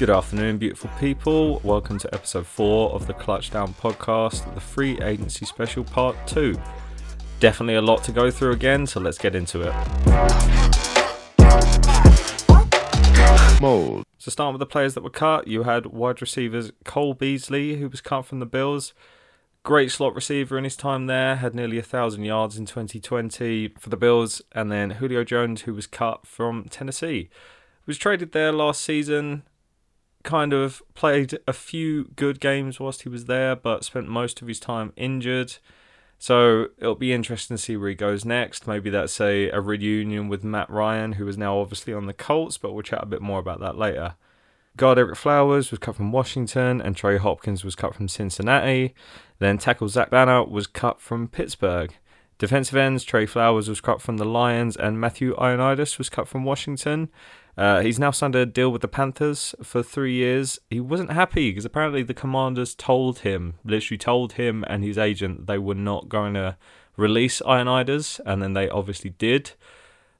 Good afternoon, beautiful people. Welcome to episode four of the Clutch Down podcast, the free agency special part two. Definitely a lot to go through again, so let's get into it. Mold. So, starting with the players that were cut, you had wide receivers Cole Beasley, who was cut from the Bills. Great slot receiver in his time there, had nearly a thousand yards in 2020 for the Bills, and then Julio Jones, who was cut from Tennessee, was traded there last season kind of played a few good games whilst he was there, but spent most of his time injured. So it'll be interesting to see where he goes next. Maybe that's a, a reunion with Matt Ryan, who is now obviously on the Colts, but we'll chat a bit more about that later. Guard Ereck Flowers was cut from Washington, and Trey Hopkins was cut from Cincinnati. Then tackle Zach Banner was cut from Pittsburgh. Defensive ends, Trey Flowers was cut from the Lions, and Matthew Ioannidis was cut from Washington. Uh, he's now signed a deal with the Panthers for three years. He wasn't happy because apparently the Commanders told him, literally told him and his agent, they were not going to release Ioannidis, and then they obviously did.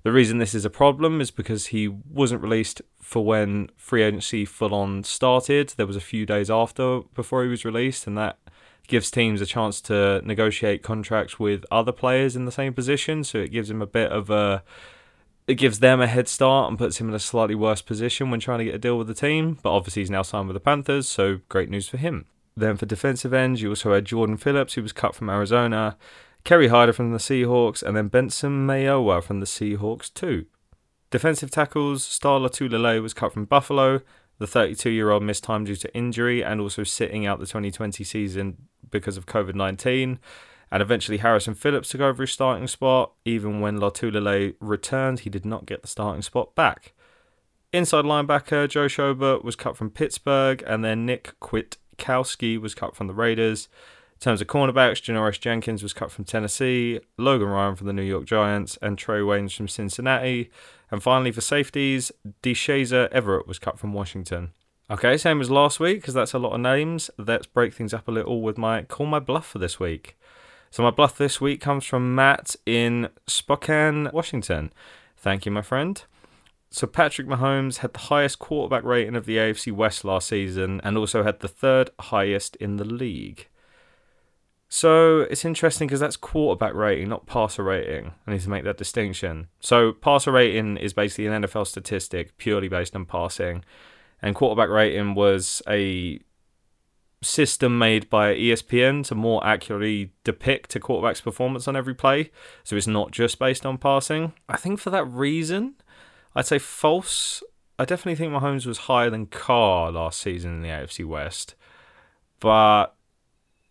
The reason this is a problem is because he wasn't released for when free agency full on started. There was a few days after before he was released, and that gives teams a chance to negotiate contracts with other players in the same position. So it gives him a bit of a it gives them a head start and puts him in a slightly worse position when trying to get a deal with the team. But obviously, he's now signed with the Panthers, so great news for him. Then for defensive ends, you also had Jordan Phillips, who was cut from Arizona, Kerry Hyder from the Seahawks, and then Benson Mayowa from the Seahawks too. Defensive tackles, Star Lotulelei was cut from Buffalo. The 32 year old missed time due to injury and also sitting out the 2020 season because of COVID 19 and eventually Harrison Phillips took over his starting spot. Even when Lotulelei returned, he did not get the starting spot back. Inside linebacker Joe Schobert was cut from Pittsburgh, and then Nick Kwiatkowski was cut from the Raiders. In terms of cornerbacks, Janoris Jenkins was cut from Tennessee, Logan Ryan from the New York Giants, and Trae Waynes from Cincinnati. And finally, for safeties, Deshazor Everett was cut from Washington. Okay, same as last week, because that's a lot of names. Let's break things up a little with my call my bluff for this week. So my bluff this week comes from Matt in Spokane, Washington. Thank you, my friend. So Patrick Mahomes had the highest quarterback rating of the AFC West last season and also had the third highest in the league. So it's interesting because that's quarterback rating, not passer rating. I need to make that distinction. So passer rating is basically an NFL statistic purely based on passing, and quarterback rating was a system made by ESPN to more accurately depict a quarterback's performance on every play. So it's not just based on passing. I think for that reason, I'd say false. I definitely think Mahomes was higher than Carr last season in the AFC West. But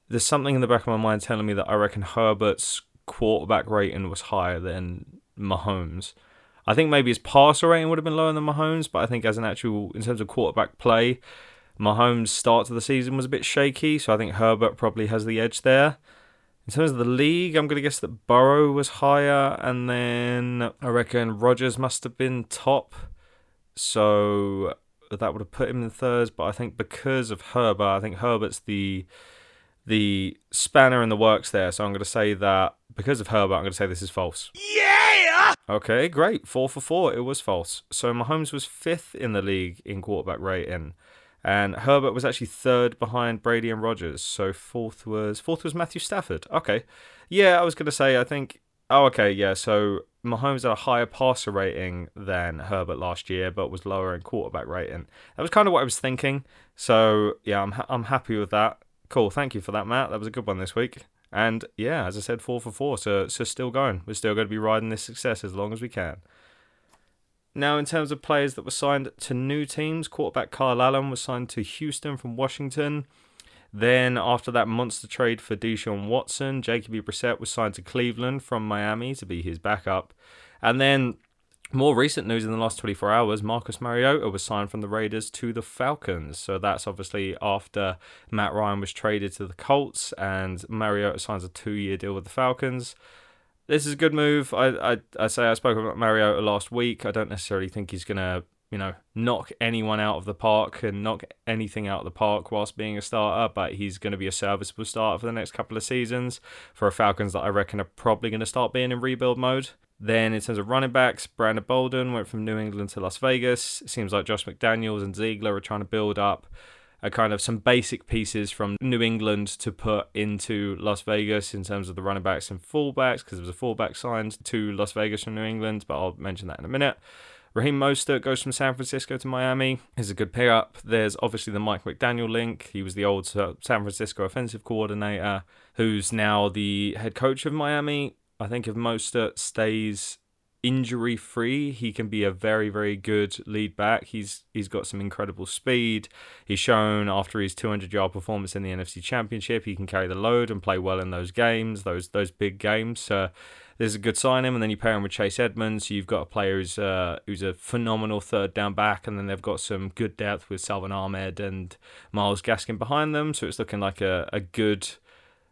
there's something in the back of my mind telling me that I reckon Herbert's quarterback rating was higher than Mahomes. I think maybe his passer rating would have been lower than Mahomes, but I think as an actual, in terms of quarterback play, Mahomes' start to the season was a bit shaky, so I think Herbert probably has the edge there. In terms of the league, I'm going to guess that Burrow was higher, and then I reckon Rodgers must have been top. So that would have put him in third. But I think because of Herbert, I think Herbert's the the spanner in the works there. So I'm going to say that because of Herbert, I'm going to say this is false. Yeah! Okay, great. Four for four. It was false. So Mahomes was fifth in the league in quarterback rating. And Herbert was actually third behind Brady and Rodgers. So fourth was fourth was Matthew Stafford. Okay. Yeah, I was gonna say I think oh okay, yeah, so Mahomes had a higher passer rating than Herbert last year, but was lower in quarterback rating. That was kind of what I was thinking. So yeah, I'm ha- I'm happy with that. Cool, thank you for that, Matt. That was a good one this week. And yeah, as I said, four for four. So so still going. We're still going to be riding this success as long as we can. Now, in terms of players that were signed to new teams, quarterback Kyle Allen was signed to Houston from Washington. Then, after that monster trade for Deshaun Watson, Jacoby Brissett was signed to Cleveland from Miami to be his backup. And then, more recent news in the last 24 hours, Marcus Mariota was signed from the Raiders to the Falcons. So that's obviously after Matt Ryan was traded to the Colts and Mariota signs a two year deal with the Falcons this is a good move. I, I I say I spoke about Mariota last week. I don't necessarily think he's gonna you know, knock anyone out of the park and knock anything out of the park whilst being a starter, but he's going to be a serviceable starter for the next couple of seasons for a Falcons that I reckon are probably going to start being in rebuild mode. Then, in terms of running backs, Brandon Bolden went from New England to Las Vegas. It seems like Josh McDaniels and Ziegler are trying to build up a kind of some basic pieces from New England to put into Las Vegas in terms of the running backs and fullbacks, because there was a fullback signed to Las Vegas from New England, but I'll mention that in a minute. Raheem Mostert goes from San Francisco to Miami. Is a good pickup. There's obviously the Mike McDaniel link. He was the old San Francisco offensive coordinator, who's now the head coach of Miami. I think if Mostert stays injury free, he can be a very very good lead back. He's he's got some incredible speed. He's shown after his 200 yard performance in the NFC Championship, he can carry the load and play well in those games, those those big games. Uh, there's a good sign him, and then you pair him with Chase Edmonds. You've got a player who's uh, who's a phenomenal third down back, and then they've got some good depth with Salvon Ahmed and Myles Gaskin behind them. So it's looking like a, a good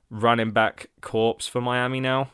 running back corpse for Miami now.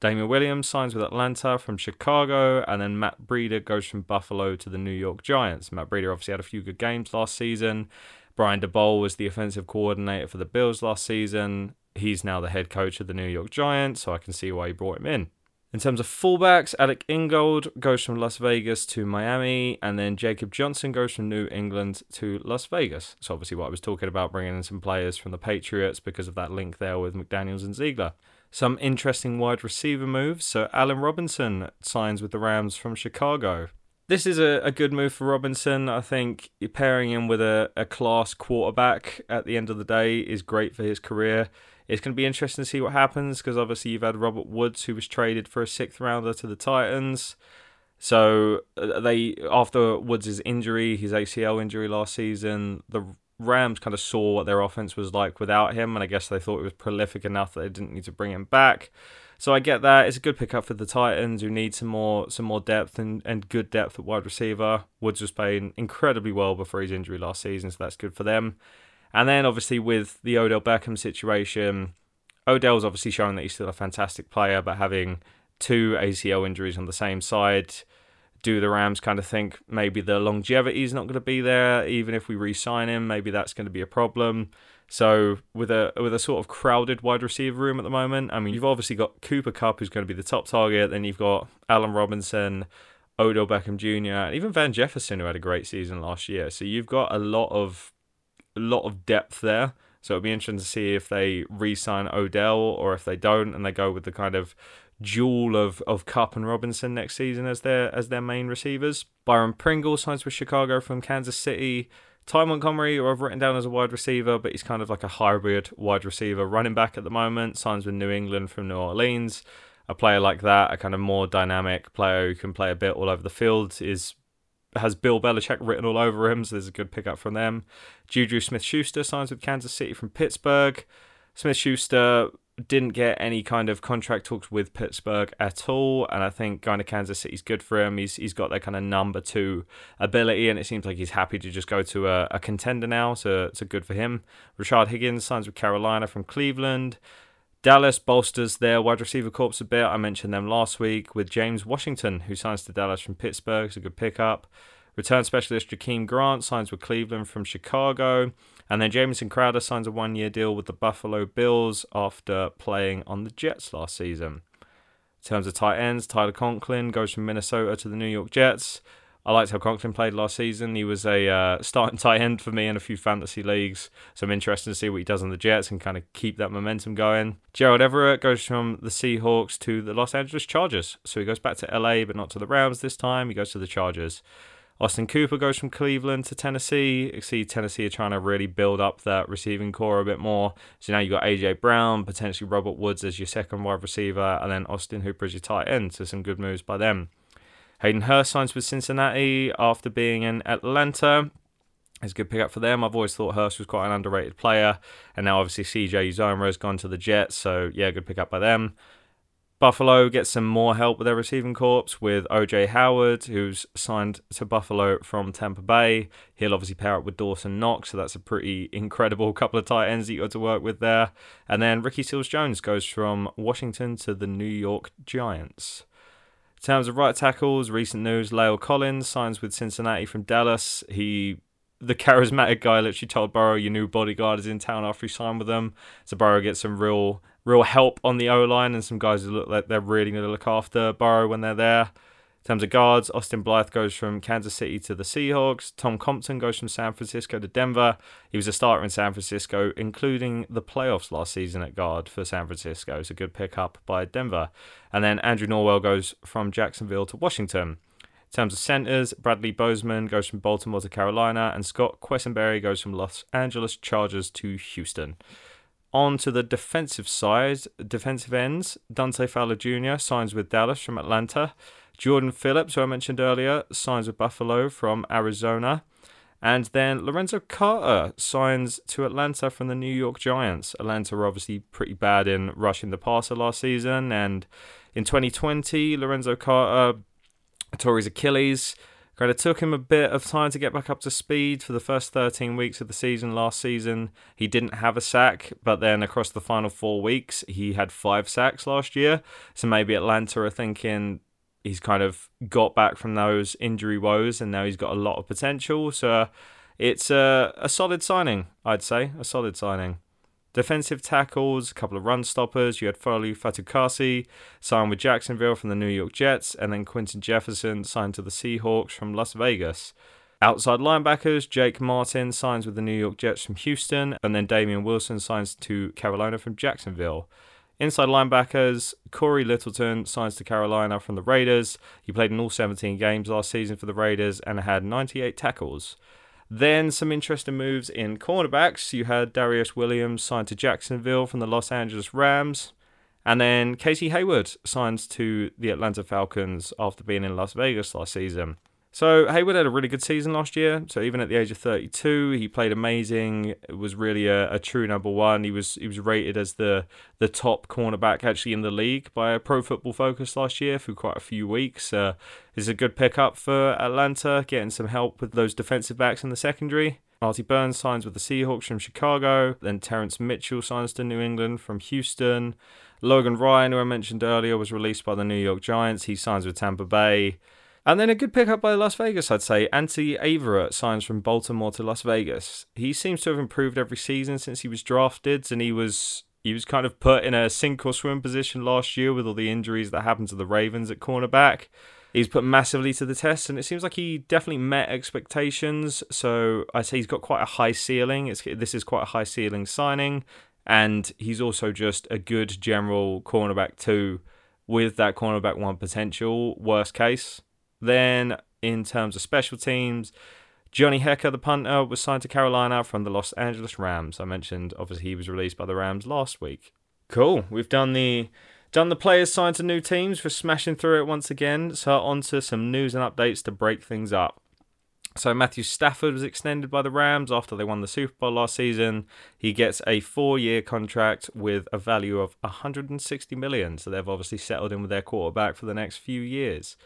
Damien Williams signs with Atlanta from Chicago, and then Matt Breida goes from Buffalo to the New York Giants. Matt Breida obviously had a few good games last season. Brian Daboll was the offensive coordinator for the Bills last season he's now the head coach of the New York Giants, so I can see why he brought him in. In terms of fullbacks, Alec Ingold goes from Las Vegas to Miami, and then Jacob Johnson goes from New England to Las Vegas. So, obviously, what I was talking about bringing in some players from the Patriots because of that link there with McDaniels and Ziegler. Some interesting wide receiver moves. So, Allen Robinson signs with the Rams from Chicago. This is a, a good move for Robinson. I think pairing him with a, a class quarterback at the end of the day is great for his career. It's going to be interesting to see what happens because obviously you've had Robert Woods who was traded for a sixth rounder to the Titans. So uh, they after Woods' injury, his ACL injury last season, the Rams kind of saw what their offense was like without him, and I guess they thought it was prolific enough that they didn't need to bring him back. So I get that. It's a good pickup for the Titans who need some more some more depth and, and good depth at wide receiver. Woods was playing incredibly well before his injury last season, so that's good for them. And then obviously with the Odell Beckham situation, Odell's obviously shown that he's still a fantastic player, but having two ACL injuries on the same side, do the Rams kind of think maybe the longevity is not going to be there, even if we re-sign him, maybe that's going to be a problem. So with a with a sort of crowded wide receiver room at the moment, I mean you've obviously got Cooper Kupp who's going to be the top target, then you've got Allen Robinson, Odell Beckham Jr., and even Van Jefferson who had a great season last year. So you've got a lot of a lot of depth there. So it'll be interesting to see if they re-sign Odell or if they don't and they go with the kind of duel of, of Kupp and Robinson next season as their as their main receivers. Byron Pringle signs with Chicago from Kansas City. Ty Montgomery, who I've written down as a wide receiver, but he's kind of like a hybrid wide receiver running back at the moment. Signs with New England from New Orleans. A player like that, a kind of more dynamic player who can play a bit all over the field, is has Bill Belichick written all over him, so there's a good pickup from them. Juju Smith Schuster signs with Kansas City from Pittsburgh. Smith Schuster didn't get any kind of contract talks with Pittsburgh at all, and I think going to Kansas City is good for him. He's he's got that kind of number two ability, and it seems like he's happy to just go to a, a contender now, so it's a good for him. Rashard Higgins signs with Carolina from Cleveland. Dallas bolsters their wide receiver corps a bit. I mentioned them last week with James Washington, who signs to Dallas from Pittsburgh. It's a good pickup. Return specialist Jakeem Grant signs with Cleveland from Chicago. And then Jamison Crowder signs a one year deal with the Buffalo Bills after playing on the Jets last season. In terms of tight ends, Tyler Conklin goes from Minnesota to the New York Jets. I liked how Conklin played last season. He was a uh, starting tight end for me in a few fantasy leagues, so I'm interested to see what he does on the Jets and kind of keep that momentum going. Gerald Everett goes from the Seahawks to the Los Angeles Chargers, so he goes back to LA, but not to the Rams this time. He goes to the Chargers. Austin Cooper goes from Cleveland to Tennessee. You see, Tennessee are trying to really build up that receiving core a bit more. So now you've got AJ Brown, potentially Robert Woods as your second wide receiver, and then Austin Hooper as your tight end. So some good moves by them. Hayden Hurst signs with Cincinnati after being in Atlanta. It's a good pickup for them. I've always thought Hurst was quite an underrated player, and now obviously CJ Uzomah has gone to the Jets, so yeah, good pickup by them. Buffalo gets some more help with their receiving corps with OJ Howard, who's signed to Buffalo from Tampa Bay. He'll obviously pair up with Dawson Knox, so that's a pretty incredible couple of tight ends that you got to work with there. And then Ricky Seals Jones goes from Washington to the New York Giants In terms of right tackles, recent news: La'el Collins signs with Cincinnati from Dallas. He, the charismatic guy, literally told Burrow, "Your new bodyguard is in town after he signed with them." So Burrow gets some real, real help on the O line and some guys who look like they're really going to look after Burrow when they're there. In terms of guards, Austin Blythe goes from Kansas City to the Seahawks. Tom Compton goes from San Francisco to Denver. He was a starter in San Francisco, including the playoffs last season at guard for San Francisco. It's a good pickup by Denver. And then Andrew Norwell goes from Jacksonville to Washington. In terms of centers, Bradley Bozeman goes from Baltimore to Carolina, and Scott Quessenberry goes from Los Angeles Chargers to Houston. On to the defensive side, defensive ends, Dante Fowler Jr. signs with Dallas from Atlanta. Jordan Phillips, who I mentioned earlier, signs with Buffalo from Arizona. And then Lorenzo Carter signs to Atlanta from the New York Giants. Atlanta were obviously pretty bad in rushing the passer last season. And in 2020, Lorenzo Carter tore his Achilles. Kind of took him a bit of time to get back up to speed for the first 13 weeks of the season last season. He didn't have a sack, but then across the final four weeks, he had five sacks last year. So maybe Atlanta are thinking he's kind of got back from those injury woes and now he's got a lot of potential. So it's a, a solid signing, I'd say. A solid signing. Defensive tackles, a couple of run stoppers. You had Foley Fatukasi signed with Jacksonville from the New York Jets, and then Quinton Jefferson signed to the Seahawks from Las Vegas. Outside linebackers, Jake Martin signs with the New York Jets from Houston, and then Damien Wilson signs to Carolina from Jacksonville. Inside linebackers, Cory Littleton signs to Carolina from the Raiders. He played in all 17 games last season for the Raiders and had 98 tackles. Then some interesting moves in cornerbacks. You had Darious Williams signed to Jacksonville from the Los Angeles Rams. And then Casey Hayward signs to the Atlanta Falcons after being in Las Vegas last season. So Hayward had a really good season last year. So even at the age of 32, he played amazing. It was really a, a, true number one. He was he was rated as the the top cornerback actually in the league by a Pro Football Focus last year for quite a few weeks. Uh, is a good pickup for Atlanta, getting some help with those defensive backs in the secondary. Marty Burns signs with the Seahawks from Chicago. Then Terrence Mitchell signs to New England from Houston. Logan Ryan, who I mentioned earlier, was released by the New York Giants. He signs with Tampa Bay. And then a good pickup by Las Vegas, I'd say. Anthony Averett signs from Baltimore to Las Vegas. He seems to have improved every season since he was drafted, and he was he was kind of put in a sink or swim position last year with all the injuries that happened to the Ravens at cornerback. He's put massively to the test, and it seems like he definitely met expectations. So I say he's got quite a high ceiling. It's this is quite a high ceiling signing, and he's also just a good general cornerback too, with that cornerback one potential. Worst case, then, in terms of special teams, Johnny Hekker, the punter, was signed to Carolina from the Los Angeles Rams. I mentioned obviously he was released by the Rams last week. Cool. We've done the done the players signed to new teams. We're smashing through it once again. So on to some news and updates to break things up. So Matthew Stafford was extended by the Rams after they won the Super Bowl last season. He gets a four-year contract with a value of 160 million. So they've obviously settled in with their quarterback for the next few years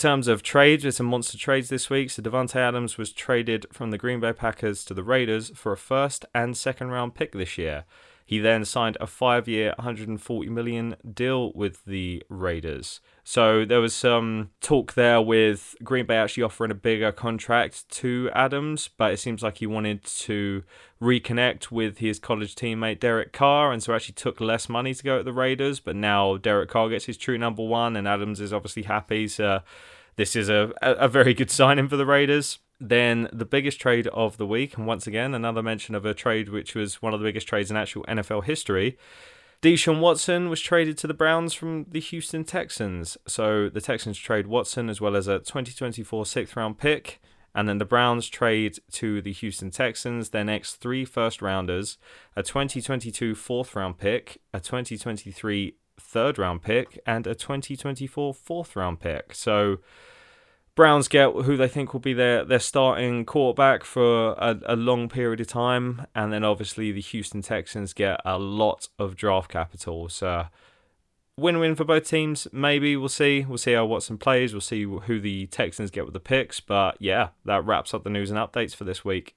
terms of trades, there's some monster trades this week. So Davante Adams was traded from the Green Bay Packers to the Raiders for a first and second round pick this year. He then signed a five year, 140 million deal with the Raiders. So there was some talk there with Green Bay actually offering a bigger contract to Adams, but it seems like he wanted to reconnect with his college teammate Derek Carr, and so actually took less money to go at the Raiders. But now Derek Carr gets his true number one, and Adams is obviously happy. So this is a, a very good signing for the Raiders. Then the biggest trade of the week, and once again, another mention of a trade which was one of the biggest trades in actual NFL history. Deshaun Watson was traded to the Browns from the Houston Texans. So the Texans trade Watson as well as a 2024 sixth round pick. And then the Browns trade to the Houston Texans their next three first rounders, a 2022 fourth round pick, a 2023 third round pick, and a 2024 fourth round pick. So Browns get who they think will be their, their starting quarterback for a, a long period of time. And then obviously the Houston Texans get a lot of draft capital. So win win for both teams. Maybe we'll see. We'll see how Watson plays. We'll see who the Texans get with the picks. But yeah, that wraps up the news and updates for this week.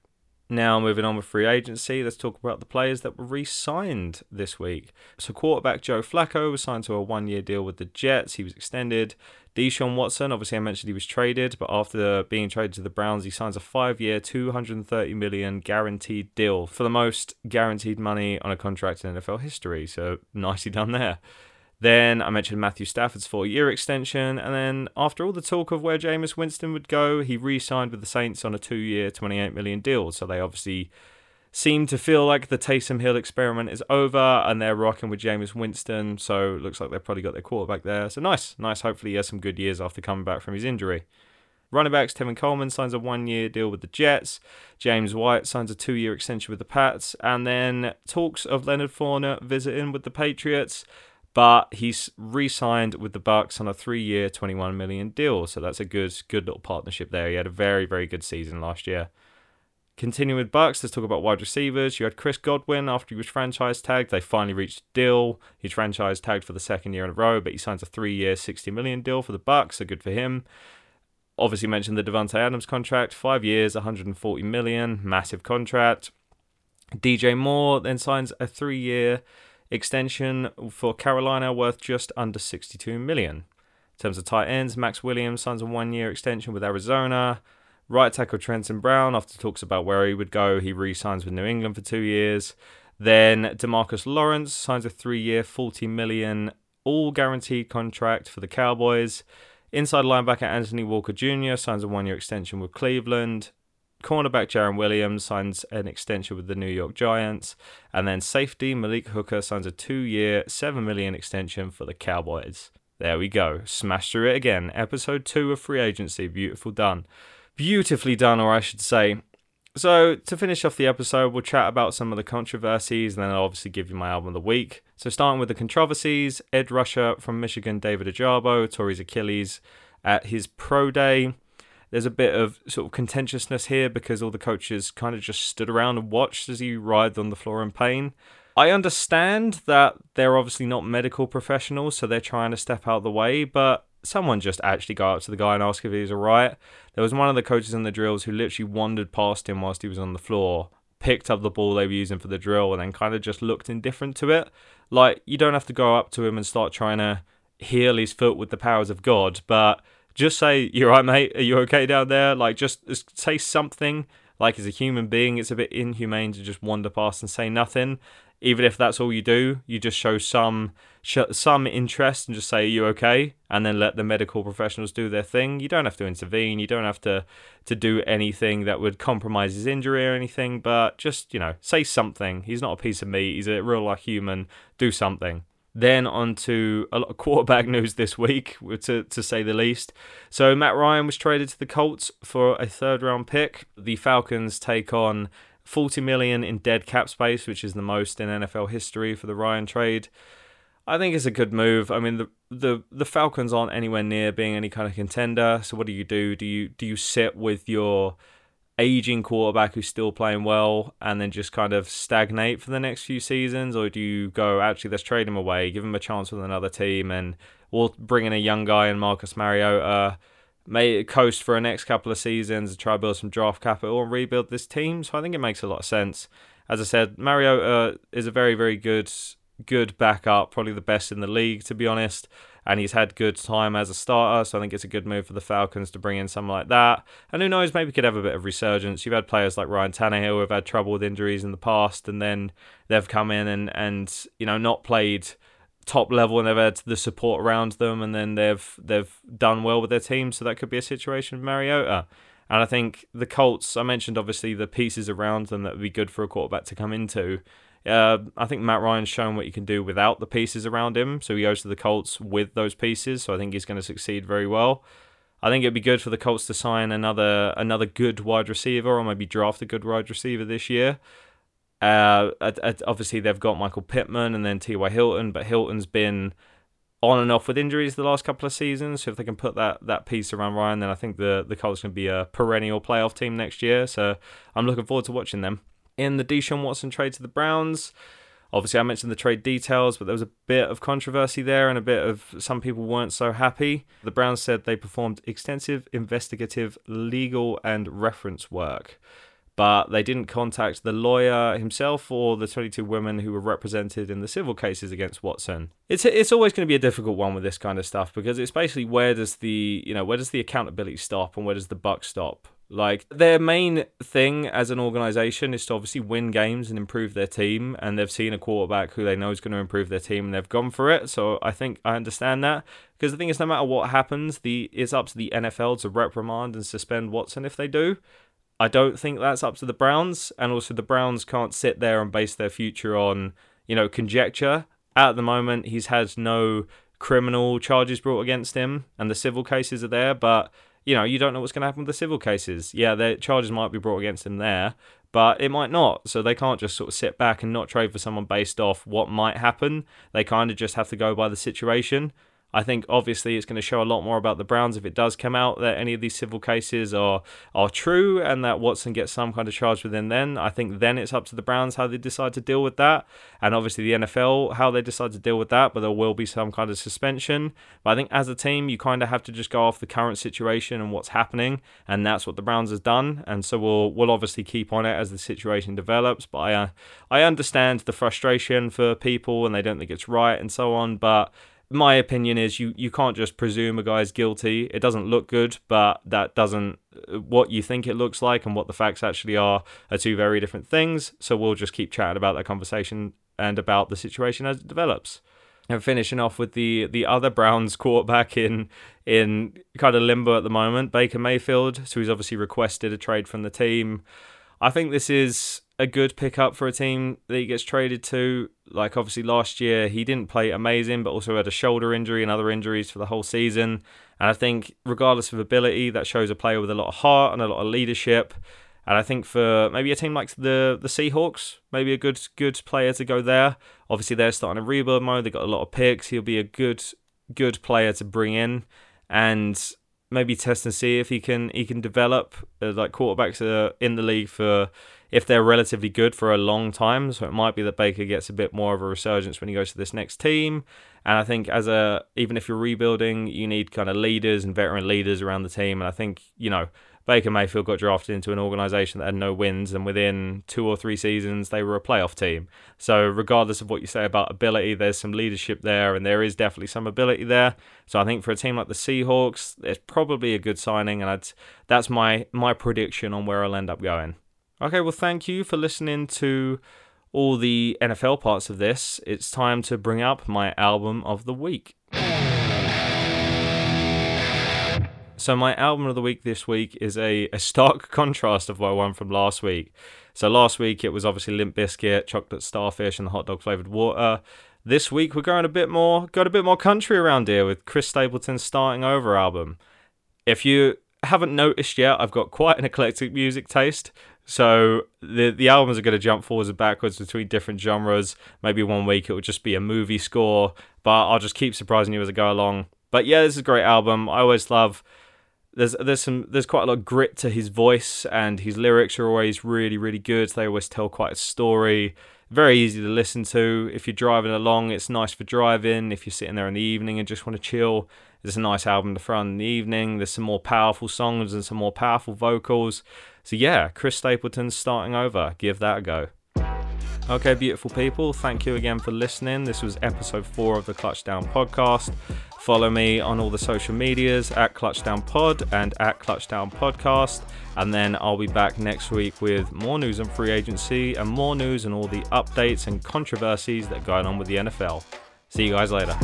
Now, moving on with free agency, let's talk about the players that were re signed this week. So, quarterback Joe Flacco was signed to a one year deal with the Jets. He was extended. Deshaun Watson, obviously, I mentioned he was traded, but after being traded to the Browns, he signs a five year, 230 million guaranteed deal for the most guaranteed money on a contract in NFL history. So, nicely done there. Then I mentioned Matthew Stafford's four year extension. And then after all the talk of where Jameis Winston would go, he re signed with the Saints on a two year, 28 million deal. So they obviously seem to feel like the Taysom Hill experiment is over and they're rocking with Jameis Winston. So it looks like they've probably got their quarterback there. So nice, nice. Hopefully he has some good years after coming back from his injury. Running backs, Tevin Coleman signs a one year deal with the Jets. James White signs a two year extension with the Pats. And then talks of Leonard Fournette visiting with the Patriots but he's re-signed with the Bucs on a three-year, 21 million deal. So that's a good, good little partnership there. He had a very, very good season last year. Continuing with Bucs, let's talk about wide receivers. You had Chris Godwin after he was franchise tagged. They finally reached a deal. He's franchise tagged for the second year in a row, but he signs a three-year, 60 million deal for the Bucs. So good for him. Obviously mentioned the Davante Adams contract, five years, 140 million, massive contract. DJ Moore then signs a three-year extension for Carolina worth just under 62 million. In terms of tight ends, Maxx Williams signs a one-year extension with Arizona. Right tackle Trenton Brown, after talks about where he would go, he re-signs with New England for two years. Then Demarcus Lawrence signs a three-year, 40 million all guaranteed contract for the Cowboys. Inside linebacker Anthony Walker Jr. signs a one-year extension with Cleveland cornerback Jarren Williams signs an extension with the New York Giants, and then safety Malik Hooker signs a two-year, 7 million extension for the Cowboys. There we go, smash through it again. Episode two of free agency, beautiful done, beautifully done, or I should say. So to finish off the episode, we'll chat about some of the controversies, and then I'll obviously give you my album of the week. So starting with the controversies, edge rusher from Michigan, David Ojabo tore his Achilles at his pro day there's a bit of sort of contentiousness here because all the coaches kind of just stood around and watched as he writhed on the floor in pain. I understand that they're obviously not medical professionals, so they're trying to step out of the way, but someone just actually go up to the guy and ask if he was alright. There was one of the coaches in the drills who literally wandered past him whilst he was on the floor, picked up the ball they were using for the drill, and then kind of just looked indifferent to it. Like, you don't have to go up to him and start trying to heal his foot with the powers of God, but just say you're right, mate. Are you okay down there? Like, just, just say something. Like, as a human being, it's a bit inhumane to just wander past and say nothing. Even if that's all you do, you just show some sh- some interest and just say, "Are you okay?" and then let the medical professionals do their thing. You don't have to intervene. You don't have to to do anything that would compromise his injury or anything. But just you know, say something. He's not a piece of meat. He's a real life human. Do something. Then on to a lot of quarterback news this week, to, to say the least. So Matt Ryan was traded to the Colts for a third round pick. The Falcons take on 40 million in dead cap space, which is the most in NFL history for the Ryan trade. I think it's a good move. I mean, the the the Falcons aren't anywhere near being any kind of contender. So what do you do? Do you do you sit with your aging quarterback who's still playing well and then just kind of stagnate for the next few seasons? Or do you go, actually, let's trade him away, give him a chance with another team, and we'll bring in a young guy in Marcus Mariota, may coast for the next couple of seasons try to build some draft capital and rebuild this team? So I think it makes a lot of sense. As I said, Mariota is a very, very good, good backup, probably the best in the league, to be honest and he's had good time as a starter. So I think it's a good move for the Falcons to bring in someone like that. And who knows, maybe could have a bit of resurgence. You've had players like Ryan Tannehill who have had trouble with injuries in the past, and then they've come in and and you know not played top level and they've had the support around them, and then they've they've done well with their team. So that could be a situation with Mariota. And I think the Colts, I mentioned obviously the pieces around them that would be good for a quarterback to come into. Uh, I think Matt Ryan's shown what he can do without the pieces around him. So he goes to the Colts with those pieces. So I think he's going to succeed very well. I think it'd be good for the Colts to sign another another good wide receiver, or maybe draft a good wide receiver this year. Uh, obviously they've got Michael Pittman and then T.Y. Hilton, but Hilton's been on and off with injuries the last couple of seasons. So if they can put that that piece around Ryan, then I think the the Colts can be a perennial playoff team next year. So I'm looking forward to watching them in the Deshaun Watson trade to the Browns. Obviously, I mentioned the trade details, but there was a bit of controversy there and a bit of some people weren't so happy. The Browns said they performed extensive investigative, legal, and reference work. but they didn't contact the lawyer himself or the 22 women who were represented in the civil cases against Watson. It's it's always going to be a difficult one with this kind of stuff because it's basically where does the you know where does the accountability stop and where does the buck stop? Like their main thing as an organization is to obviously win games and improve their team, and they've seen a quarterback who they know is going to improve their team, and they've gone for it. So I think I understand that because the thing is, no matter what happens, the it's up to the NFL to reprimand and suspend Watson if they do. I don't think that's up to the Browns, and also the Browns can't sit there and base their future on you know conjecture. At the moment, he's had no criminal charges brought against him, and the civil cases are there, but you know, you don't know what's going to happen with the civil cases. Yeah, the charges might be brought against him there, but it might not. So they can't just sort of sit back and not trade for someone based off what might happen. They kind of just have to go by the situation. I think obviously it's going to show a lot more about the Browns if it does come out that any of these civil cases are are true and that Watson gets some kind of charge within then. I think then it's up to the Browns how they decide to deal with that. And obviously the NFL how they decide to deal with that, but there will be some kind of suspension. But I think as a team you kind of have to just go off the current situation and what's happening and that's what the Browns has done. And so we'll we'll obviously keep on it as the situation develops, but I I understand the frustration for people and they don't think it's right and so on, but my opinion is you you can't just presume a guy's guilty. It doesn't look good, but that doesn't what you think it looks like and what the facts actually are are two very different things. So we'll just keep chatting about that conversation and about the situation as it develops. And finishing off with the the other Browns quarterback in in kind of limbo at the moment, Baker Mayfield. So he's obviously requested a trade from the team. I think this is a good pickup for a team that he gets traded to. Like obviously last year he didn't play amazing, but also had a shoulder injury and other injuries for the whole season. And I think regardless of ability, that shows a player with a lot of heart and a lot of leadership. And I think for maybe a team like the the Seahawks, maybe a good good player to go there. Obviously they're starting a rebuild mode. They've got a lot of picks. He'll be a good good player to bring in. And maybe test and see if he can he can develop. Uh, like quarterbacks are in the league for if they're relatively good for a long time. So it might be that Baker gets a bit more of a resurgence when he goes to this next team. And I think as a even if you're rebuilding, you need kind of leaders and veteran leaders around the team. And I think you know Baker Mayfield got drafted into an organization that had no wins, and within two or three seasons, they were a playoff team. So, regardless of what you say about ability, there's some leadership there, and there is definitely some ability there. So, I think for a team like the Seahawks, it's probably a good signing, and I'd, that's my my prediction on where I'll end up going. Okay, well, thank you for listening to all the NFL parts of this. It's time to bring up my album of the week. So my album of the week this week is a, a stark contrast of my one from last week. So last week it was obviously Limp Bizkit, Chocolate Starfish, and the hot dog flavored water. This week we're going a bit more, got a bit more country around here with Chris Stapleton's Starting Over album. If you haven't noticed yet, I've got quite an eclectic music taste. So the the albums are going to jump forwards and backwards between different genres. Maybe one week it will just be a movie score, but I'll just keep surprising you as I go along. But yeah, this is a great album. I always love there's there's some there's quite a lot of grit to his voice and his lyrics are always really really good. They always tell quite a story. Very easy to listen to. If you're driving along, it's nice for driving. If you're sitting there in the evening and just want to chill, it's a nice album to throw on in the evening. There's some more powerful songs and some more powerful vocals. So yeah, Chris Stapleton's starting over. Give that a go. Okay, beautiful people, thank you again for listening. This was episode four of the Clutch Down podcast. Follow me on all the social medias at Clutchdown Pod and at Clutchdown Podcast. And then I'll be back next week with more news on free agency and more news and all the updates and controversies that are going on with the NFL. See you guys later.